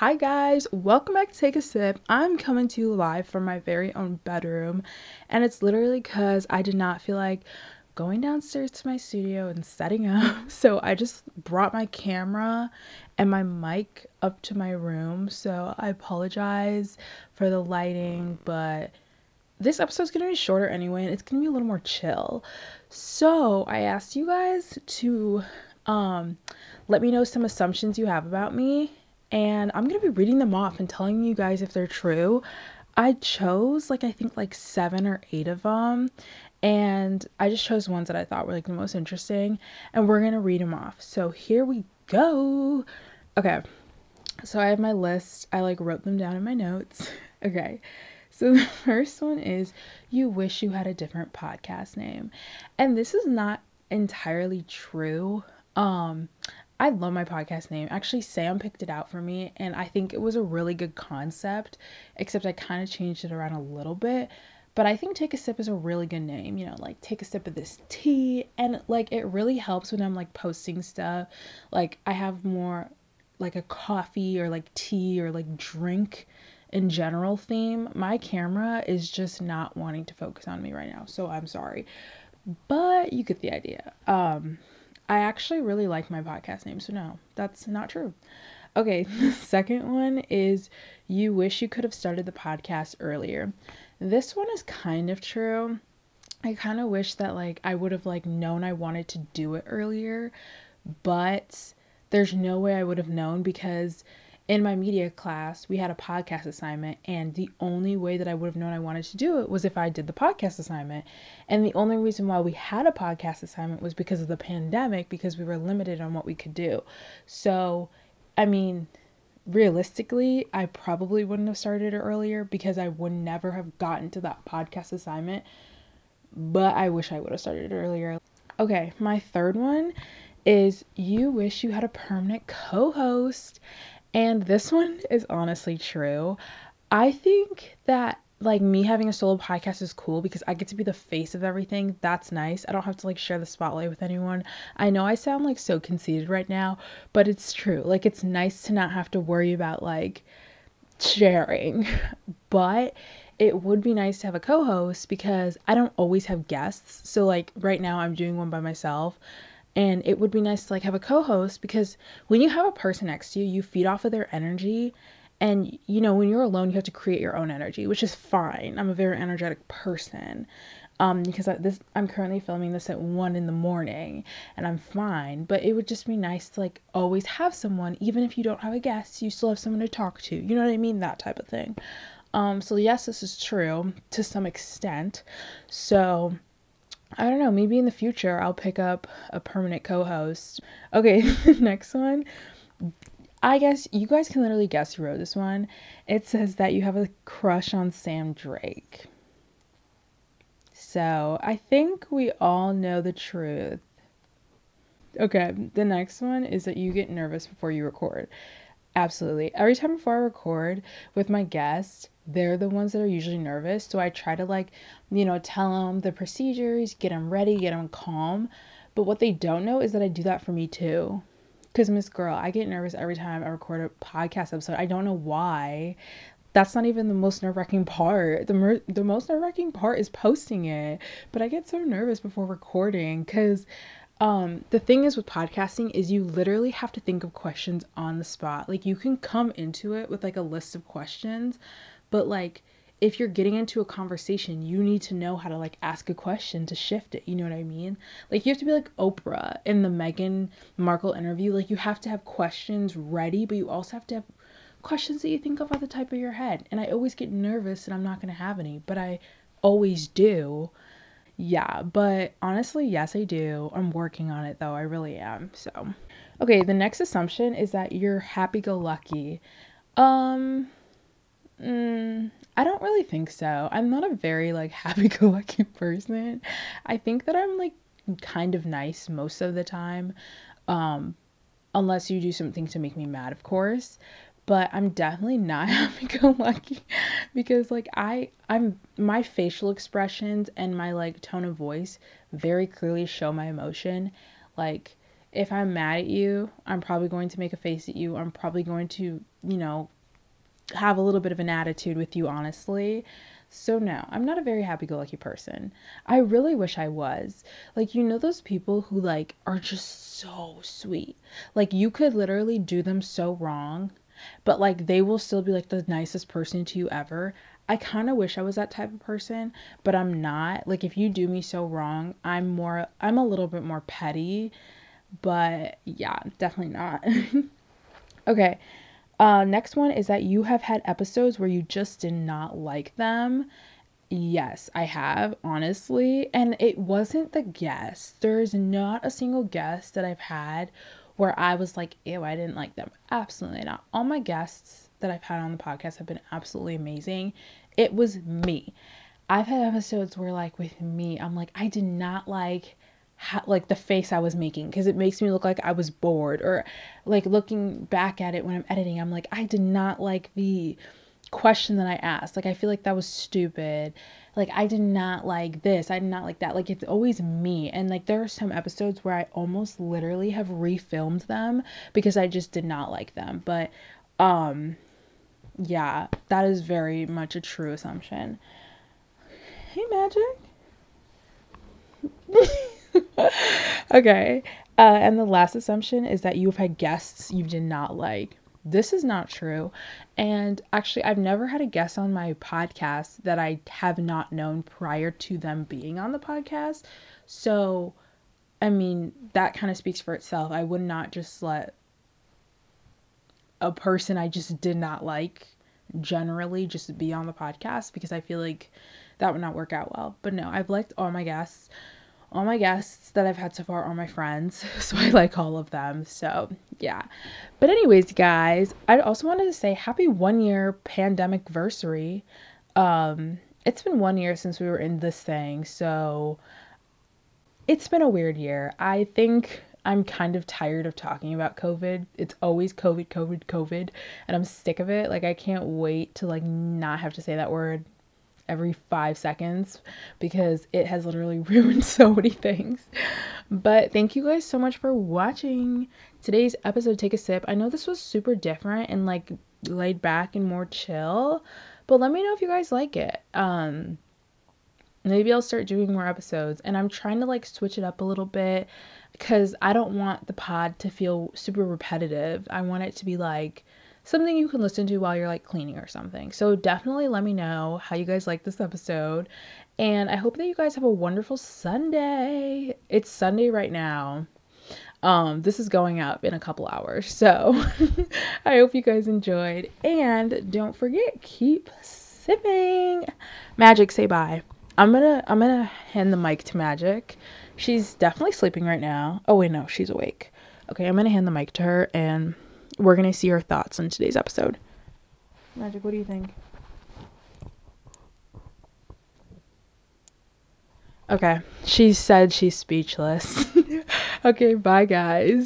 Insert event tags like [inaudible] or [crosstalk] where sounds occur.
Hi guys, welcome back to Take a Sip. I'm coming to you live from my very own bedroom, and it's literally because I did not feel like going downstairs to my studio and setting up. [laughs] So I just brought my camera and my mic up to my room. So I apologize for the lighting, but this episode's gonna be shorter anyway, and it's gonna be a little more chill. So I asked you guys to um let me know some assumptions you have about me and I'm gonna be reading them off and telling you guys if they're true. I chose like I think like seven or eight of them, and I just chose ones that I thought were like the most interesting, and we're gonna read them off. So here we go. Okay, so I have my list. I like wrote them down in my notes. [laughs] okay, so the [laughs] first one is you wish you had a different podcast name, and this is not entirely true. Um, I love my podcast name. Actually, Sam picked it out for me, and I think it was a really good concept, except I kind of changed it around a little bit. But I think Take a Sip is a really good name, you know, like take a sip of this tea. And like it really helps when I'm like posting stuff. Like I have more like a coffee or like tea or like drink in general theme. My camera is just not wanting to focus on me right now. So I'm sorry. But you get the idea. Um, I actually really like my podcast name, so no, that's not true. Okay, [laughs] the second one is you wish you could have started the podcast earlier. This one is kind of true. I kind of wish that like I would have like known I wanted to do it earlier, but there's no way I would have known because in my media class, we had a podcast assignment, and the only way that I would have known I wanted to do it was if I did the podcast assignment. And the only reason why we had a podcast assignment was because of the pandemic, because we were limited on what we could do. So, I mean, realistically, I probably wouldn't have started it earlier because I would never have gotten to that podcast assignment. But I wish I would have started earlier. Okay, my third one is you wish you had a permanent co host. And this one is honestly true. I think that like me having a solo podcast is cool because I get to be the face of everything. That's nice. I don't have to like share the spotlight with anyone. I know I sound like so conceited right now, but it's true. Like it's nice to not have to worry about like sharing. [laughs] But it would be nice to have a co-host because I don't always have guests. So like right now I'm doing one by myself and it would be nice to like have a co-host because when you have a person next to you you feed off of their energy. And you know when you're alone you have to create your own energy which is fine. I'm a very energetic person um because I, this i'm currently filming this at one in the morning and i'm fine. But it would just be nice to like always have someone even if you don't have a guest you still have someone to talk to. You know what i mean? That type of thing. Um so yes this is true to some extent. So I don't know, maybe in the future I'll pick up a permanent co host. Okay, [laughs] next one. I guess you guys can literally guess who wrote this one. It says that you have a crush on Sam Drake. So I think we all know the truth. Okay, the next one is that you get nervous before you record. Absolutely. Every time before I record with my guests, they're the ones that are usually nervous. So I try to like, you know, tell them the procedures, get them ready, get them calm. But what they don't know is that I do that for me too. Because, Miss Girl, I get nervous every time I record a podcast episode. I don't know why. That's not even the most nerve wracking part. The, mer- the most nerve wracking part is posting it. But I get so nervous before recording because um the thing is with podcasting is you literally have to think of questions on the spot. Like you can come into it with like a list of questions but like if you're getting into a conversation you need to know how to like ask a question to shift it. You know what i mean? Like you have to be like oprah in the meghan markle interview. Like you have to have questions ready but you also have to have questions that you think of at the top of your head. And i always get nervous and i'm not going to have any but i always do yeah, but honestly, yes, I do. I'm working on it though. I really am. So, okay, the next assumption is that you're happy go lucky. Um, mm, I don't really think so. I'm not a very like [laughs] happy go lucky person. I think that I'm like kind of nice most of the time. Um, unless you do something to make me mad, of course but I'm definitely not [laughs] happy go lucky because like I I'm my facial expressions and my like tone of voice very clearly show my emotion. Like if I'm mad at you, I'm probably going to make a face at you. I'm probably going to, you know, have a little bit of an attitude with you, honestly. So, no, I'm not a very happy go lucky person. I really wish I was. Like, you know, those people who, like, are just so sweet. Like, you could literally do them so wrong, but, like, they will still be, like, the nicest person to you ever. I kind of wish I was that type of person, but I'm not. Like, if you do me so wrong, I'm more, I'm a little bit more petty, but yeah, definitely not. [laughs] okay. Uh, next one is that you have had episodes where you just did not like them. Yes, I have, honestly. And it wasn't the guest. There's not a single guest that I've had where I was like, ew, I didn't like them. Absolutely not. All my guests that I've had on the podcast have been absolutely amazing. It was me. I've had episodes where, like, with me, I'm like, I did not like how, like the face I was making because it makes me look like I was bored or like looking back at it when I'm editing I'm like I did not like the question that I asked. Like I feel like that was stupid. Like I did not like this. I did not like that. Like it's always me. And like there are some episodes where I almost literally have refilmed them because I just did not like them. But um yeah that is very much a true assumption. Hey magic. [laughs] Okay. Uh, and the last assumption is that you've had guests you did not like. This is not true. And actually, I've never had a guest on my podcast that I have not known prior to them being on the podcast. So, I mean, that kind of speaks for itself. I would not just let a person I just did not like generally just be on the podcast because I feel like that would not work out well. But no, I've liked all my guests all my guests that I've had so far are my friends, [laughs] so I like all of them. So, yeah. But anyways, guys, I also wanted to say happy 1 year pandemic versary. Um it's been 1 year since we were in this thing. So, it's been a weird year. I think I'm kind of tired of talking about COVID. It's always COVID, COVID, COVID, and I'm sick of it. Like I can't wait to like not have to say that word every five seconds because it has literally [laughs] ruined so many things. But thank you guys so much for watching today's episode. Take a sip. I know this was super different and like laid back and more chill, but let me know if you guys like it. Um, maybe I'll start doing more episodes and I'm trying to like switch it up a little bit because I don't want the pod to feel super repetitive. I want it to be like something you can listen to while you're like cleaning or something. So definitely let me know how you guys like this episode. And I hope that you guys have a wonderful Sunday. It's Sunday right now. Um, this is going up in a couple hours. So [laughs] I hope you guys enjoyed. And don't forget, keep sipping. Magic, say bye. I'm gonna I'm gonna hand the mic to Magic. She's definitely sleeping right now. Oh wait, no, she's awake. Okay, I'm gonna hand the mic to her and we're going to see her thoughts on today's episode. Magic, what do you think? Okay, she said she's speechless. [laughs] okay, bye, guys.